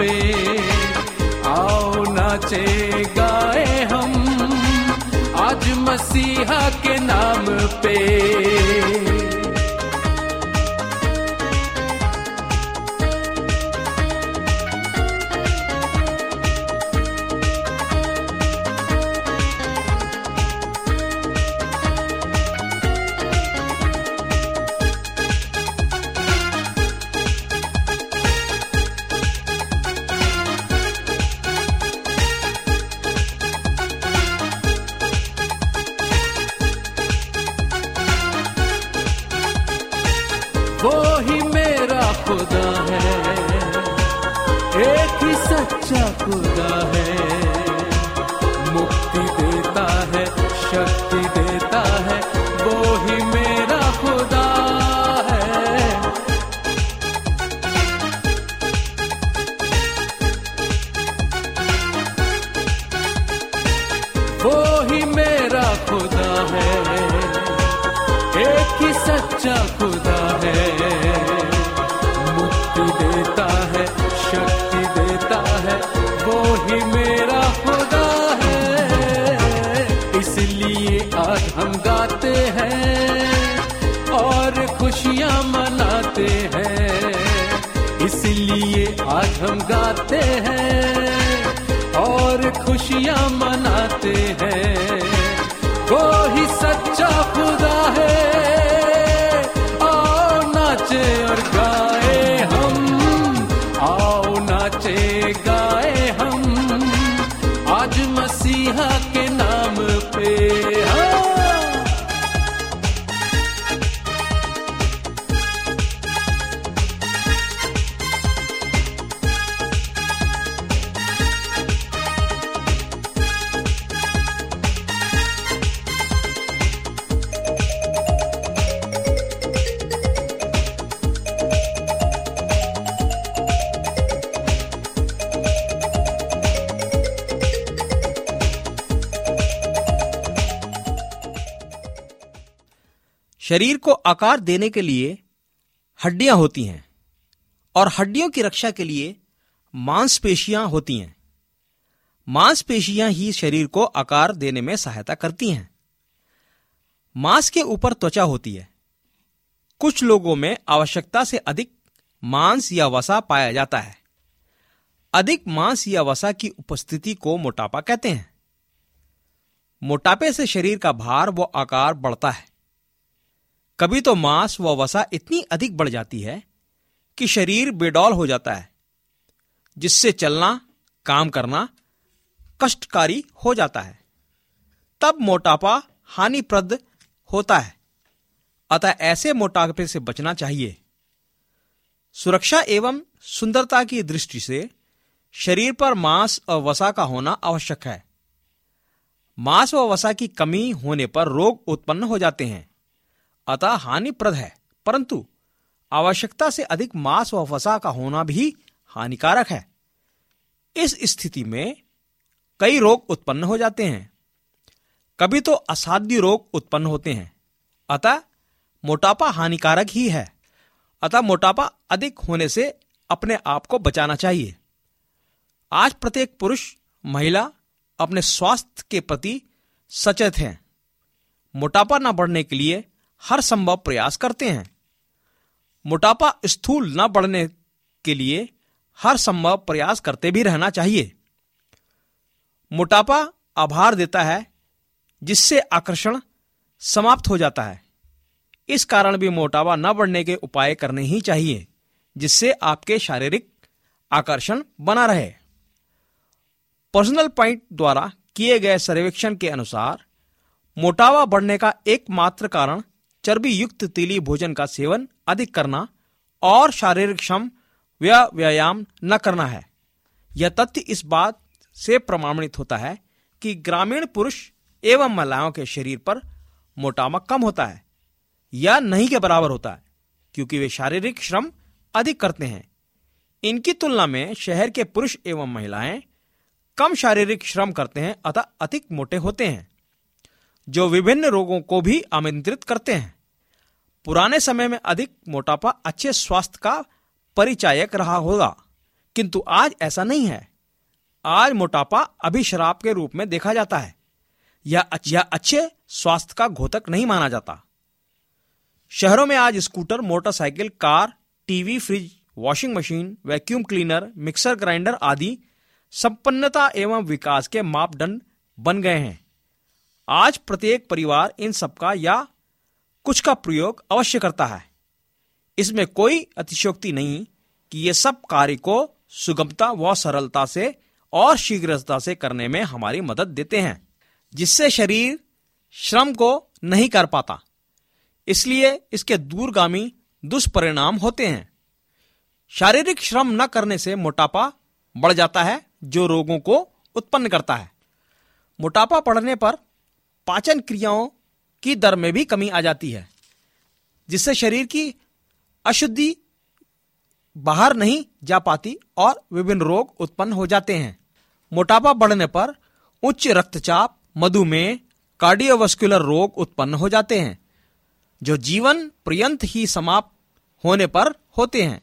पे आओ नाचे गाए हम। आज मसीहा के नाम पे। सच्चा खुदा है। आकार देने के लिए हड्डियाँ होती हैं और हड्डियों की रक्षा के लिए मांसपेशियाँ होती हैं। मांसपेशियाँ ही शरीर को आकार देने में सहायता करती हैं। मांस के ऊपर त्वचा होती है। कुछ लोगों में आवश्यकता से अधिक मांस या वसा पाया जाता है। अधिक मांस या वसा की उपस्थिति को मोटापा कहते हैं। मोटापे से शरीर का भार व आकार बढ़ता है। कभी तो मांस व वसा इतनी अधिक बढ़ जाती है कि शरीर बेडौल हो जाता है, जिससे चलना, काम करना कष्टकारी हो जाता है। तब मोटापा हानिप्रद होता है। अतः ऐसे मोटापे से बचना चाहिए। सुरक्षा एवं सुंदरता की दृष्टि से शरीर पर मांस और वसा का होना आवश्यक है। मांस व वसा की कमी होने पर रोग उत्पन्न हो जाते हैं। अतः हानिप्रद है, परंतु आवश्यकता से अधिक मांस व वसा का होना भी हानिकारक है। इस स्थिति में कई रोग उत्पन्न हो जाते हैं। कभी तो असाध्य रोग उत्पन्न होते हैं। अतः मोटापा हानिकारक ही है। अतः मोटापा अधिक होने से अपने आप को बचाना चाहिए। आज प्रत्येक पुरुष, महिला अपने स्वास्थ्य के प्रति सचेत हैं। मोटापा न बढ़ने के लिए हर संभव प्रयास करते हैं। मोटापा स्थूल न बढ़ने के लिए हर संभव प्रयास करते भी रहना चाहिए। मोटापा आभार देता है, जिससे आकर्षण समाप्त हो जाता है। इस कारण भी मोटापा न बढ़ने के उपाय करने ही चाहिए, जिससे आपके शारीरिक आकर्षण बना रहे। पर्सनल पॉइंट द्वारा किए गए सर्वेक्षण के अनुसार, मोटापा बढ़ने का एकमात्र कारण चर्बी युक्त तीली भोजन का सेवन अधिक करना और शारीरिक श्रम व्या व्यायाम न करना है। यह तथ्य इस बात से प्रमाणित होता है कि ग्रामीण पुरुष एवं महिलाओं के शरीर पर मोटापा कम होता है या नहीं के बराबर होता है, क्योंकि वे शारीरिक श्रम अधिक करते हैं। इनकी तुलना में शहर के पुरुष एवं महिलाएँ कम शारीरिक श्रम करते हैं, अतः अधिक मोटे होते हैं। जो विभिन्न रोगों को भी आमंत्रित करते हैं। पुराने समय में अधिक मोटापा अच्छे स्वास्थ्य का परिचायक रहा होगा। किंतु आज ऐसा नहीं है। आज मोटापा अभिशराब के रूप में देखा जाता है। या अच्छे स्वास्थ्य का घोतक नहीं माना जाता। शहरों में आज scooter, motorcycle, car, TV, fridge, washing machine, vacuum cleaner, mixer, grinder आदि संपन्नता एवं विकास के मापदंड बन गए हैं। आज प्रत्येक परिवार इन सबका या कुछ का प्रयोग अवश्य करता है। इसमें कोई अतिशोक्ति नहीं कि ये सब कार्य को सुगमता व सरलता से और शीघ्रता से करने में हमारी मदद देते हैं, जिससे शरीर श्रम को नहीं कर पाता। इसलिए इसके दूरगामी दुष्परिणाम होते हैं। शारीरिक श्रम न करने से मोटापा बढ़ जाता है, जो रोगों को उत्पन्न करता है। मोटापा बढ़ने पर पाचन क्रियाओं की दर में भी कमी आ जाती है, जिससे शरीर की अशुद्धि बाहर नहीं जा पाती और विभिन्न रोग उत्पन्न हो जाते हैं। मोटापा बढ़ने पर उच्च रक्तचाप, मधुमेह, कार्डियोवास्कुलर रोग उत्पन्न हो जाते हैं, जो जीवन पर्यंत ही समाप्त होने पर होते हैं।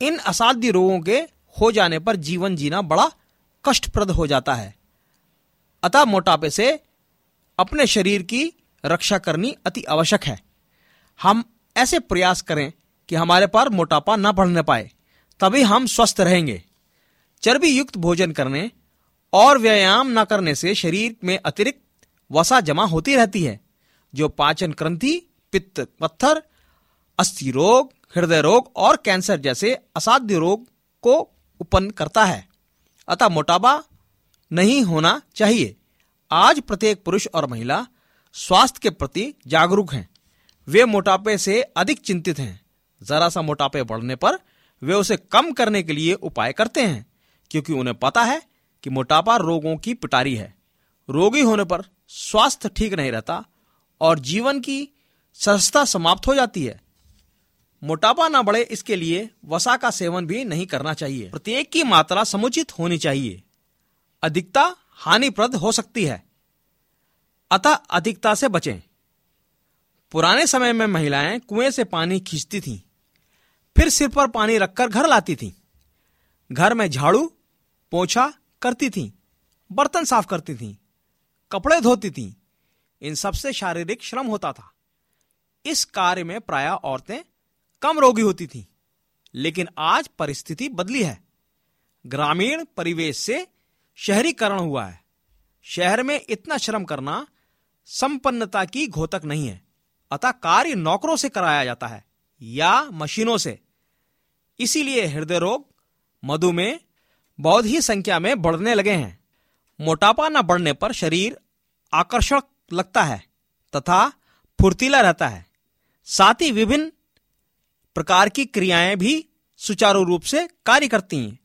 इन असाध्य रोगों के हो जाने पर जीवन जीना बड़ा कष्टप्रद हो जाता है। अतः मोटापे से अपने शरीर की रक्षा करनी अति आवश्यक है। हम ऐसे प्रयास करें कि हमारे पर मोटापा न बढ़ने पाए, तभी हम स्वस्थ रहेंगे। चर्बी युक्त भोजन करने और व्यायाम न करने से शरीर में अतिरिक्त वसा जमा होती रहती है, जो पाचन ग्रंथि, पित्त पत्थर, अस्थि रोग, हृदय रोग और कैंसर जैसे असाध्य रोग को उत्पन्न करता है। अतः मोटापा नहीं होना चाहिए। आज प्रत्येक पुरुष और महिला स्वास्थ्य के प्रति जागरूक हैं। वे मोटापे से अधिक चिंतित हैं। जरा सा मोटापे बढ़ने पर वे उसे कम करने के लिए उपाय करते हैं, क्योंकि उन्हें पता है कि मोटापा रोगों की पिटारी है। रोगी होने पर स्वास्थ्य ठीक नहीं रहता और जीवन की सहजता समाप्त हो जाती है। मोटापा ना बढ़े इसके लिए वसा का सेवन भी नहीं करना चाहिए। प्रत्येक की मात्रा समुचित होनी चाहिए। अधिकता हानिप्रद हो सकती है। अतः अधिकता से बचें। पुराने समय में महिलाएँ कुएँ से पानी खींचती थीं, फिर सिर पर पानी रखकर घर लाती थीं, घर में झाड़ू पोछा करती थीं, बर्तन साफ़ करती थीं, कपड़े धोती थीं। इन सबसे शारीरिक श्रम होता था। इस कार्य में प्राय औरतें कम रोगी होती थी लेकिन आज परिस्थिति बदली है। ग्रामीण परिवेश से शहरीकरण हुआ है। शहर में इतना श्रम करना संपन्नता की घोतक नहीं है। अतः कार्य नौकरों से कराया जाता है या मशीनों से। इसीलिए हृदय रोग मधुमेह बहुत ही संख्या में बढ़ने लगे हैं। मोटापा न बढ़ने पर शरीर आकर्षक लगता है तथा फुर्तीला रहता है। साथ ही विभिन्न प्रकार की क्रियाएँ भी सुचारू रूप से कार्य करती हैं,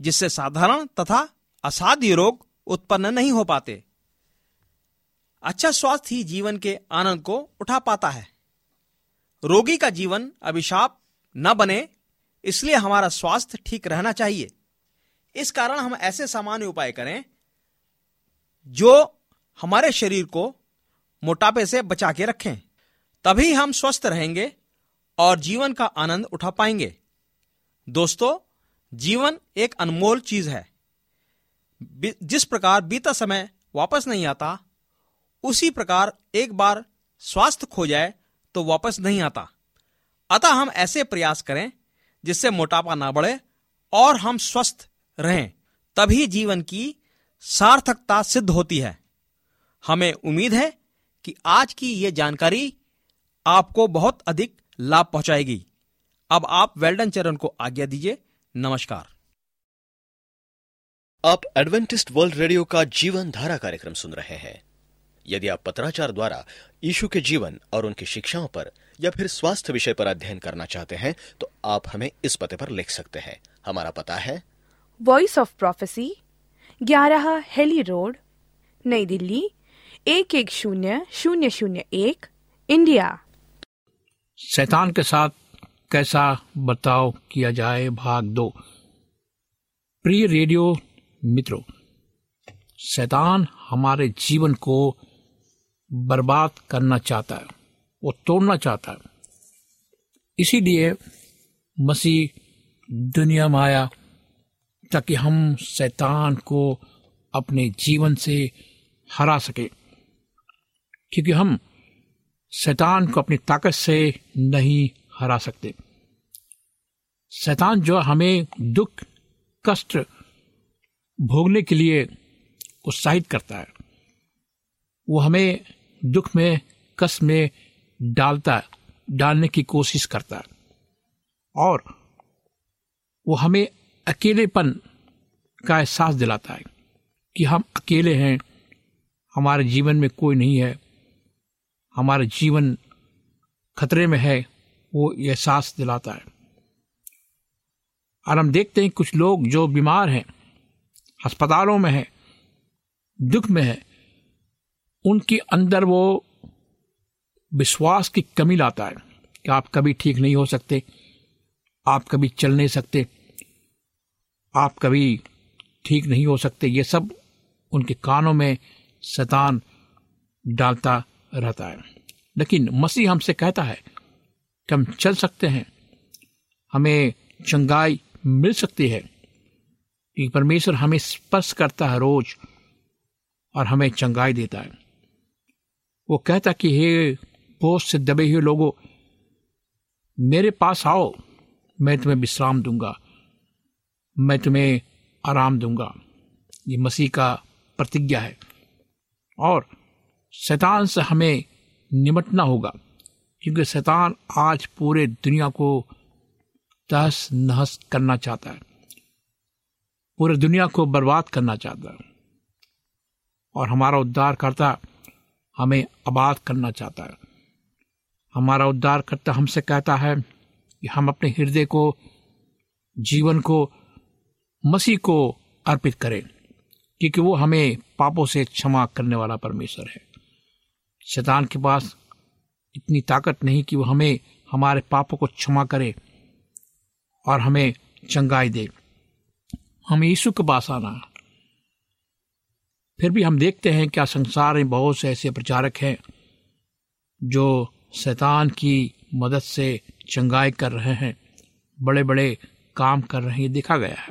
जिससे साधारण तथा असाध्य रोग उत्पन्न नहीं हो पाते। अच्छा स्वास्थ्य ही जीवन के आनंद को उठा पाता है। रोगी का जीवन अभिशाप न बने, इसलिए हमारा स्वास्थ्य ठीक रहना चाहिए। इस कारण हम ऐसे सामान्य उपाय करें, जो हमारे शरीर को मोटापे से बचा के रखें। तभी हम स्वस्थ रहेंगे और जीवन का आनंद उठा पाएँगे। दोस्तों, जीवन एक अनमोल चीज़ है। जिस प्रकार बीता समय वापस नहीं आता, उसी प्रकार एक बार स्वास्थ्य खो जाए तो वापस नहीं आता। अतः हम ऐसे प्रयास करें जिससे मोटापा ना बढ़े और हम स्वस्थ रहें, तभी जीवन की सार्थकता सिद्ध होती है। हमें उम्मीद है कि आज की ये जानकारी आपको बहुत अधिक लाभ पहुंचाएगी। अब आप वेल्डन चरण को आज्ञा दीजिए। नमस्कार। आप एडवेंटिस्ट वर्ल्ड रेडियो का जीवन धारा कार्यक्रम सुन रहे हैं। यदि आप पत्राचार द्वारा यीशु के जीवन और उनकी शिक्षाओं पर या फिर स्वास्थ्य विषय पर अध्ययन करना चाहते हैं तो आप हमें इस पते पर लिख सकते हैं। हमारा पता है। वॉइस ऑफ़ प्रोफेसी ग्यारह हेली रोड नई दिल्ली एक एक शून्य शून्य शून्य एक इंडिया। शैतान के साथ कैसा बर्ताव किया जाए? भाग दो। प्रिय रेडियो मित्रों, शैतान हमारे जीवन को बर्बाद करना चाहता है, वो तोड़ना चाहता है। इसीलिए मसीह दुनिया में आया ताकि हम शैतान को अपने जीवन से हरा सके। क्योंकि हम शैतान को अपनी ताकत से नहीं हरा सकते। शैतान जो हमें दुख, कष्ट भोगने के लिए उत्साहित करता है। वो हमें दुख में कस में डालता, डालने की कोशिश करता है। और वो हमें अकेलेपन का एहसास दिलाता है कि हम अकेले हैं, हमारे जीवन में कोई नहीं है, हमारा जीवन खतरे में है, वो एहसास दिलाता है। और हम देखते हैं कुछ लोग जो बीमार हैं अस्पतालों में है, दुख में है, उनके अंदर वो विश्वास की कमी लाता है कि आप कभी ठीक नहीं हो सकते, आप कभी चल नहीं सकते, आप कभी ठीक नहीं हो सकते, ये सब उनके कानों में शैतान डालता रहता है। लेकिन मसीह हमसे कहता है कि हम चल सकते हैं, हमें चंगाई मिल सकती है कि परमेश्वर हमें स्पर्श करता है रोज और हमें चंगाई देता है। वो कहता कि, हे बोझ से दबे हुए लोगों, मेरे पास आओ, मैं तुम्हें विश्राम दूँगा, मैं तुम्हें आराम दूँगा। ये मसीह का प्रतिज्ञा है और शैतान से हमें निमटना होगा, क्योंकि शैतान आज पूरे दुनिया को तहस नहस करना चाहता है। पूरे दुनिया को बर्बाद करना चाहता है। और हमारा उद्धार करता हमें आबाद करना चाहता है। हमारा उद्धार करता हमसे कहता है कि हम अपने हृदय को, जीवन को, मसीह को अर्पित करें, क्योंकि वो हमें पापों से क्षमा करने वाला परमेश्वर है। शैतान के पास इतनी ताकत नहीं कि वो हमें, हमारे पापों को क्षमा करे और हमें चंगाई दे। हमें यीशु के पास आना। फिर भी हम देखते हैं क्या संसार में बहुत से ऐसे प्रचारक हैं, जो शैतान की मदद से चंगाई कर रहे हैं। बड़े बड़े काम कर रहे हैं देखा गया है।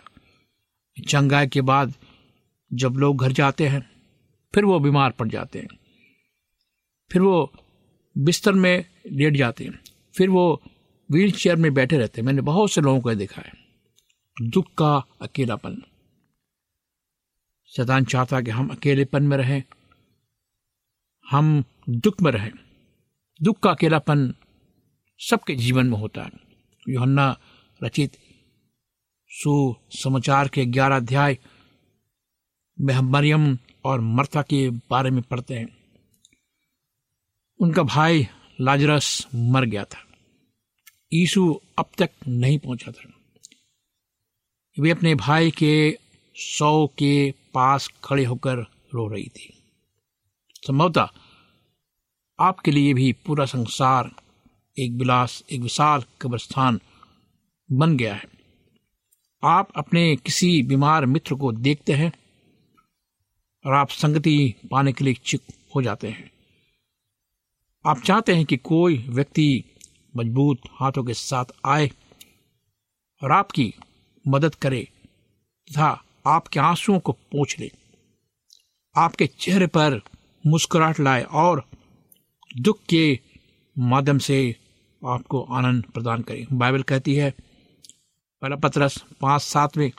चंगाई के बाद जब लोग घर जाते हैं, फिर वो बीमार पड़ जाते हैं। फिर वो बिस्तर में लेट जाते हैं। फिर वो व्हील चेयर में बैठे रहते हैं। मैंने बहुत से लोगों को देखा है। दुख का अकेलापन। शैतान चाहता कि हम अकेलेपन में रहें। हम दुख में रहें। दुख का अकेलापन सबके जीवन में होता है। योहन्ना रचित सुसमाचार के ग्यारह अध्याय में हम मरियम और मर्था के बारे में पढ़ते हैं। उनका भाई लाजरस मर गया था। यीशु अब तक नहीं पहुँचा था। वे अपने भाई के सौ के पास खड़े होकर रो रही थी। संभवतः आपके लिए भी पूरा संसार एक विलास, एक विशाल कब्रस्थान बन गया है। आप अपने किसी बीमार मित्र को देखते हैं और आप संगति पाने के लिए इच्छुक हो जाते हैं। आप चाहते हैं कि कोई व्यक्ति मज़बूत हाथों के साथ आए और आपकी मदद करे। तथा आपके आंसुओं को पोछ ले। आपके चेहरे पर मुस्कुराहट लाए और दुख के माध्यम से आपको आनंद प्रदान करे। बाइबल कहती है, पहला पत्रस पाँच सात में,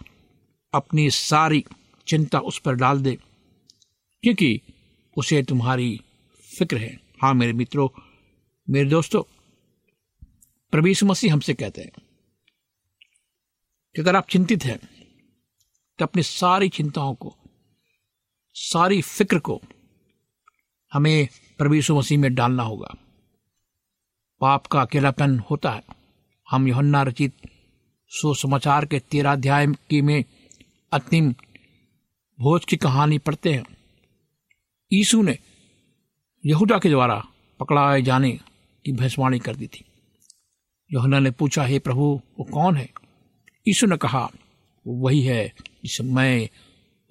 अपनी सारी चिंता उस पर डाल दे, क्योंकि उसे तुम्हारी फ़िक्र है। हाँ मेरे मित्रों, मेरे दोस्तों प्रवीष मसीह हमसे कहते हैं कि अगर आप चिंतित हैं तो अपनी सारी चिंताओं को, सारी फ़िक्र को हमें प्रवीषु मसीह में डालना होगा। पाप का अकेलापन होता है। हम योहन्ना रचित सुसमाचार के तेरह अध्याय की में अंतिम भोज की कहानी पढ़ते हैं। यीशु ने यहूदा के द्वारा पकड़ाए जाने की भैंसवाणी कर दी थी। योहन्ना ने पूछा, हे प्रभु, वो कौन है? यीशु ने कहा, वही है जिसे मैं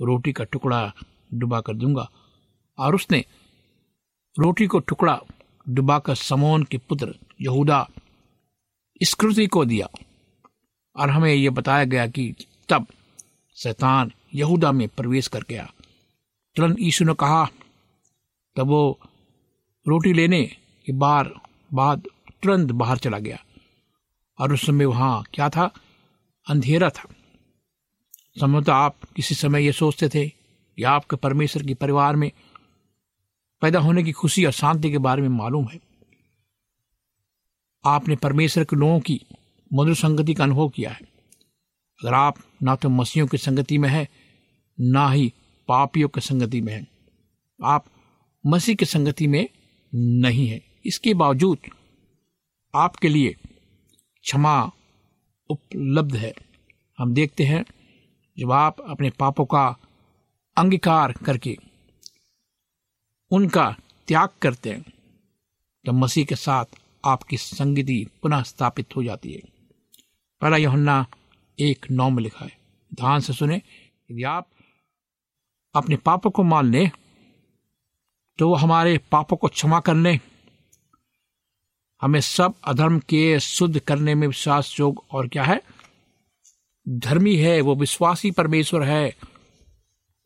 रोटी का टुकड़ा डुबा कर दूँगा। और उसने रोटी को टुकड़ा डुबाकर समोन के पुत्र यहूदा स्कृति को दिया। और हमें यह बताया गया कि तब शैतान यहूदा में प्रवेश कर गया। तुरंत यीशु ने कहा, तब वो रोटी लेने के बार बाद तुरंत बाहर चला गया। और उस समय वहाँ क्या था? अंधेरा था। संभवतः आप किसी समय ये सोचते थे कि आपके परमेश्वर के परिवार में पैदा होने की खुशी और शांति के बारे में मालूम है। आपने परमेश्वर के लोगों की मधुर संगति का अनुभव किया है। अगर आप ना तो मसीहों की संगति में है, ना ही पापियों की संगति में है। आप मसीह की संगति में नहीं है। इसके बावजूद आपके लिए क्षमा उपलब्ध है। हम देखते हैं जब आप अपने पापों का अंगीकार करके उनका त्याग करते हैं तो मसीह के साथ आपकी संगति पुनः स्थापित हो जाती है। पहला योहन्ना एक नौ में लिखा है। ध्यान से सुने, यदि आप अपने पापों को मान लें तो वो हमारे पापों को क्षमा करने हमें सब अधर्म के शुद्ध करने में विश्वास योग और क्या है? धर्मी है, वो विश्वासी परमेश्वर है।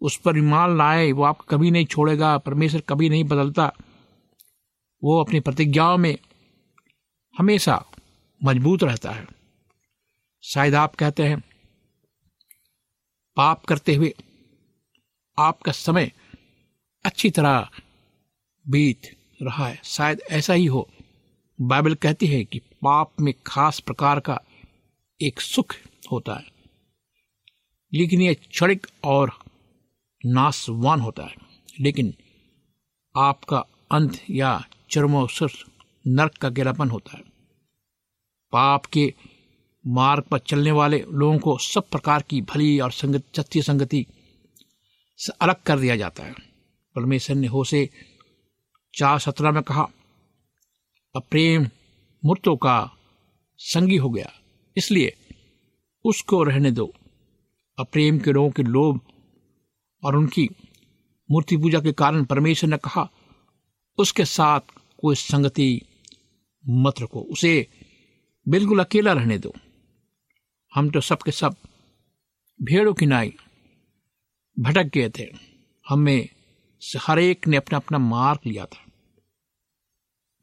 उस पर ईमान लाए, वो आप कभी नहीं छोड़ेगा, परमेश्वर कभी नहीं बदलता। वो अपनी प्रतिज्ञाओं में हमेशा मज़बूत रहता है। शायद आप कहते हैं, पाप करते हुए आपका समय अच्छी तरह बीत रहा है। शायद ऐसा ही हो। बाइबल कहती है कि पाप में खास प्रकार का एक सुख होता है, लेकिन यह क्षणिक और नाशवान होता है। लेकिन आपका अंत या चरमोसर नरक का गिरापन होता है। पाप के मार्ग पर चलने वाले लोगों को सब प्रकार की भली और संगत, सत्य संगति से अलग कर दिया जाता है। परमेश्वर ने हो से चार सत्रह में कहा अप्रेम मूर्तों का संगी हो गया। इसलिए उसको रहने दो। अप्रेम के लोगों के लोभ और उनकी मूर्ति पूजा के कारण परमेश्वर ने कहा, उसके साथ कोई संगति मत रखो, उसे बिल्कुल अकेला रहने दो। हम तो सबके सब भेड़ों की नाई भटक गए थे। हमें हर एक ने अपना अपना मार्ग लिया था।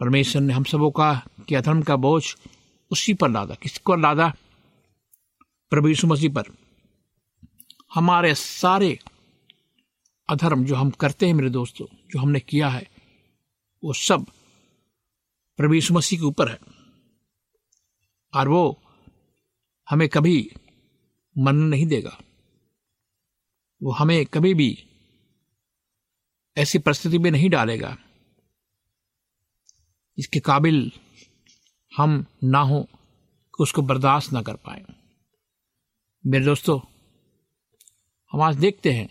परमेश्वर ने हम सबों का, कि अधर्म का बोझ उसी पर लादा, किसको लादा? प्रभु यीशु मसीह पर। हमारे सारे अधर्म जो हम करते हैं मेरे दोस्तों, जो हमने किया है, वो सब प्रभु यीशु मसीह के ऊपर है। और वो हमें कभी मन नहीं देगा। वो हमें कभी भी ऐसी परिस्थिति में नहीं डालेगा। इसके काबिल हम ना हो उसको बर्दाश्त ना कर पाए। मेरे दोस्तों, हम आज देखते हैं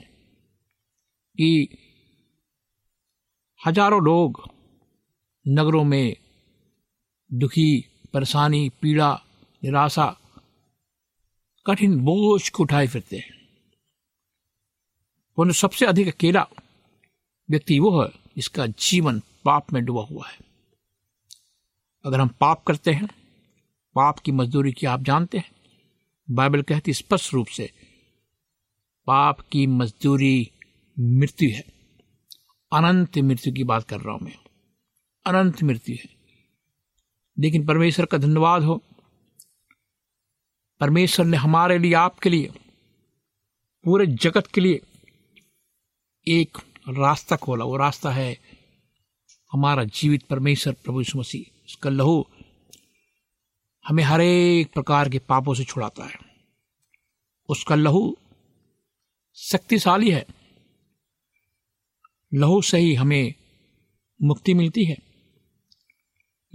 कि हज़ारों लोग नगरों में दुखी, परेशानी, पीड़ा, निराशा, कठिन बोझ को उठाए फिरते हैं। परंतु सबसे अधिक अकेला व्यक्ति वो है जिसका जीवन पाप में डूबा हुआ है। अगर हम पाप करते हैं, पाप की मजदूरी की आप जानते हैं, बाइबल कहती स्पष्ट रूप से, पाप की मजदूरी मृत्यु है। अनंत मृत्यु की बात कर रहा हूँ मैं। अनंत मृत्यु है। लेकिन परमेश्वर का धन्यवाद हो। परमेश्वर ने हमारे लिए, आपके लिए, पूरे जगत के लिए एक रास्ता खोला। वो रास्ता है हमारा जीवित परमेश्वर प्रभु मसीह। उसका लहू हमें हर एक प्रकार के पापों से छुड़ाता है। उसका लहू शक्तिशाली है। लहू से ही हमें मुक्ति मिलती है।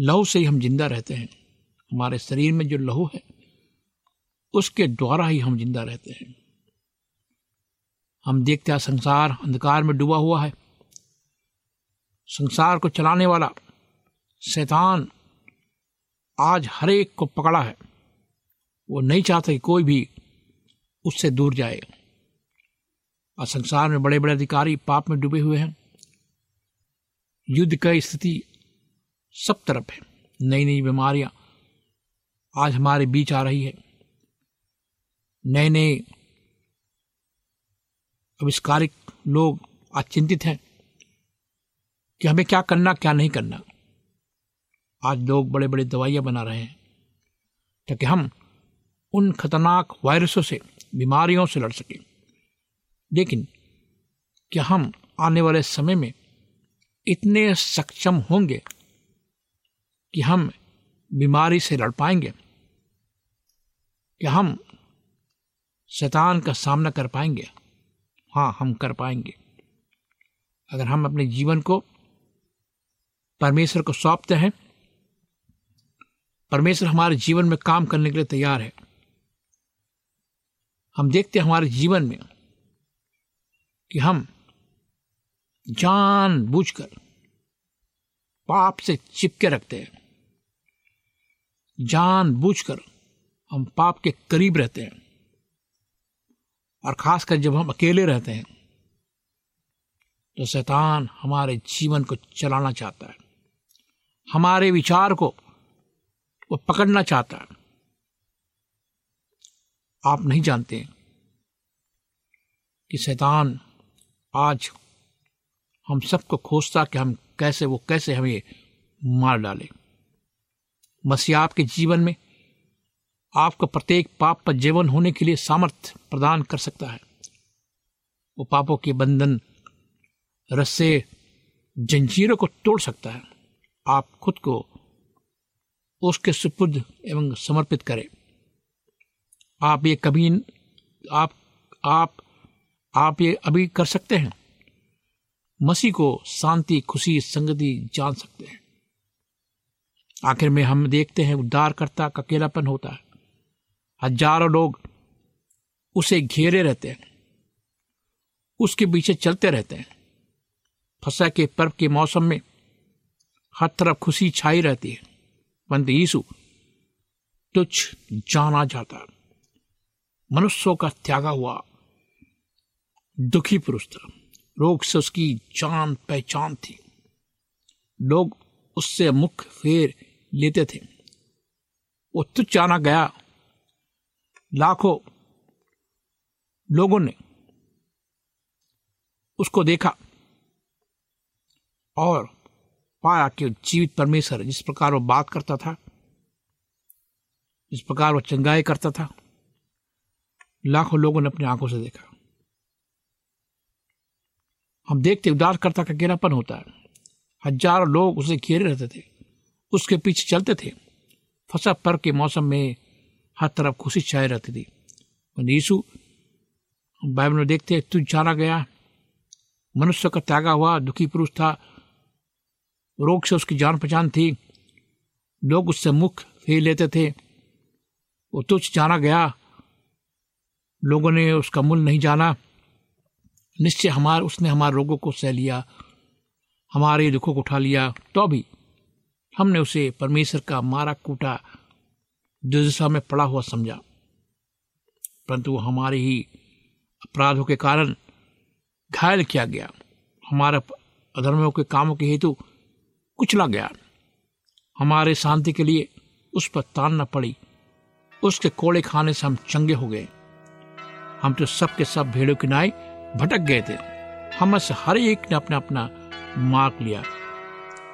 लहू से ही हम ज़िंदा रहते हैं। हमारे शरीर में जो लहू है, उसके द्वारा ही हम ज़िंदा रहते हैं। हम देखते हैं संसार अंधकार में डूबा हुआ है। संसार को चलाने वाला शैतान आज हर एक को पकड़ा है। वो नहीं चाहता कि कोई भी उससे दूर जाए। और संसार में बड़े बड़े अधिकारी पाप में डूबे हुए हैं। युद्ध की स्थिति सब तरफ़ है। नई नई बीमारियाँ आज हमारे बीच आ रही है। नए नए आविष्कारिक लोग आज चिंतित हैं कि हमें क्या करना, क्या नहीं करना। आज लोग बड़े बड़े दवाइयाँ बना रहे हैं। ताकि हम उन खतरनाक वायरसों से, बीमारियों से लड़ सकें। लेकिन क्या हम आने वाले समय में इतने सक्षम होंगे कि हम बीमारी से लड़ पाएँगे? क्या हम शैतान का सामना कर पाएँगे? हाँ हम कर पाएँगे। अगर हम अपने जीवन को परमेश्वर को सौंपते हैं परमेश्वर हमारे जीवन में काम करने के लिए तैयार है। हम देखते हैं हमारे जीवन में कि हम जान बूझकर पाप से चिपके रखते हैं। जान बूझकर हम पाप के करीब रहते हैं। और खासकर जब हम अकेले रहते हैं तो शैतान हमारे जीवन को चलाना चाहता है। हमारे विचार को वो पकड़ना चाहता है। आप नहीं जानते कि शैतान आज हम सबको खोजता कि हम कैसे, वो कैसे हमें मार डाले। मसीह आपके जीवन में आपको प्रत्येक पाप पर जीवन होने के लिए सामर्थ्य प्रदान कर सकता है। वो पापों के बंधन, रस्से, जंजीरों को तोड़ सकता है। आप खुद को उसके सुपुर्द एवं समर्पित करें। आप ये कभी आप आप आप ये अभी कर सकते हैं। मसीह को शांति, खुशी, संगति जान सकते हैं। आखिर में हम देखते हैं उद्धारकर्ता का अकेलापन होता है। हज़ारों लोग उसे घेरे रहते हैं। उसके पीछे चलते रहते हैं। फसा के पर्व के मौसम में हर तरफ़ खुशी छाई रहती है। परंतु यीशु, तुच्छ जाना जाता। मनुष्यों का त्यागा हुआ। दुखी पुरुष था। रोग से उसकी जान पहचान थी। लोग उससे मुख फेर लेते थे। वो तुच्छ जाना गया। लाखों लोगों ने उसको देखा और पाया कि जीवित परमेश्वर, जिस प्रकार वो बात करता था, जिस प्रकार वो चंगाई करता था, लाखों लोगों ने अपनी आँखों से देखा। हम देखते उदारकर्ता का अकेलापन होता है। हज़ारों लोग उसे घेरे रहते थे, उसके पीछे चलते थे। फसा पर के मौसम में हर तरफ़ खुशी छाई रहती थी। यीशु, बाइबल में देखते तुझ जाना गया, मनुष्य का त्यागा हुआ, दुखी पुरुष था रोग से उसकी जान पहचान थी। लोग उससे मुख फेर लेते थे। वो तुझ जाना गया। लोगों ने उसका मूल नहीं जाना। निश्चय हमारे, उसने हमारे रोगों को सह लिया। हमारे दुखों को उठा लिया। तो भी हमने उसे परमेश्वर का मारा कूटा, दुर्दशा में पड़ा हुआ समझा। परंतु हमारे ही अपराधों के कारण घायल किया गया। हमारे अधर्मों के कामों के हेतु कुचला गया। हमारे शांति के लिए उस पर तान न पड़ी। उसके कोड़े खाने से हम चंगे हो गए। हम तो सब के सब भेड़ों की नाई भटक गए थे। हम से हर एक ने अपना अपना मार्क लिया।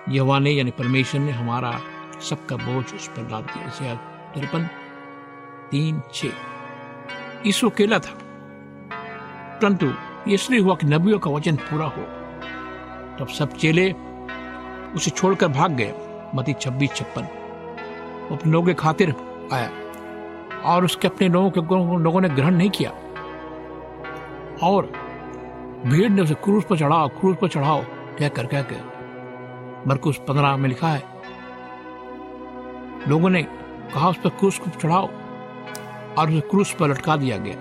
यवा ने यानी परमेश्वर ने हमारा सबका बोझ उस पर डाल दिया। तिरपन तीन छ अकेला था। परंतु इसलिए हुआ कि नबियों का वचन पूरा हो। तब सब चेले उसे छोड़कर भाग गए। मती छब्बीस छप्पन। अपने लोगों के खातिर आया और उसके अपने लोगों के लोगों ने ग्रहण नहीं किया। और भीड़ ने उसे क्रूज पर चढ़ाओ क्रूज पर चढ़ाओ कह कर कह मरकुस पंद्रह में लिखा है। लोगों ने कहा, उस पर क्रूस को चढ़ाओ। और उसे क्रूस पर लटका दिया गया।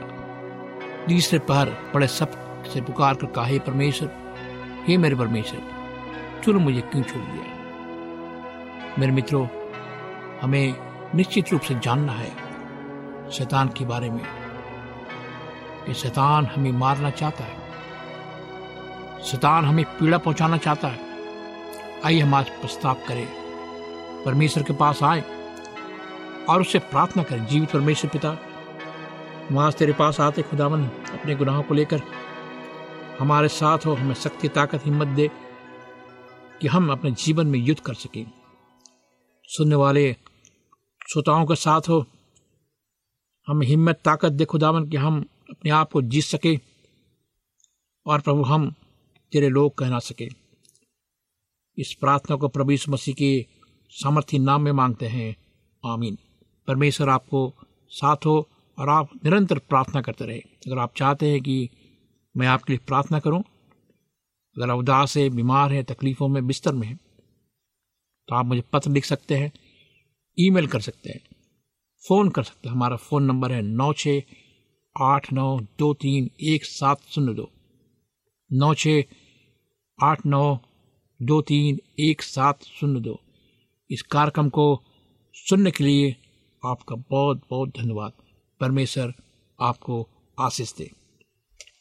तीसरे पहर बड़े सबसे पुकार कर कहा परमेश्वर, हे मेरे परमेश्वर चुन मुझे क्यों छोड़ दिया? मेरे मित्रों, हमें निश्चित रूप से जानना है शैतान के बारे में कि शैतान हमें मारना चाहता है। शैतान हमें पीड़ा पहुंचाना चाहता है। आइए हम आज प्रस्ताव करें, परमेश्वर के पास आए और उससे प्रार्थना करें। जीवित परमेश्वर पिता वहाँ तेरे पास आते खुदावन, अपने गुनाहों को लेकर हमारे साथ हो, हमें शक्ति ताकत, हिम्मत दे। कि हम अपने जीवन में युद्ध कर सकें। सुनने वाले श्रोताओं के साथ हो। हम हिम्मत, ताकत दे खुदावन कि हम अपने आप को जीत सके और प्रभु, हम तेरे लोग कहना सके। इस प्रार्थना को प्रभु यीशु मसीह के सामर्थ्य नाम में मांगते हैं। आमीन। परमेश्वर आपको साथ हो और आप निरंतर प्रार्थना करते रहे। अगर आप चाहते हैं कि मैं आपके लिए प्रार्थना करूँ अगर आप उदास है, बीमार है, तकलीफों में, बिस्तर में है तो आप मुझे पत्र लिख सकते हैं, ईमेल कर सकते हैं, फ़ोन कर सकते हैं। हमारा फ़ोन नंबर है नौ छः आठ नौ दो तीन एक सात शून्य दो। नौ छ आठ नौ दो तीन एक सात शून्य दो। इस कार्यक्रम को सुनने के लिए आपका बहुत बहुत धन्यवाद। परमेश्वर आपको आशीष दे।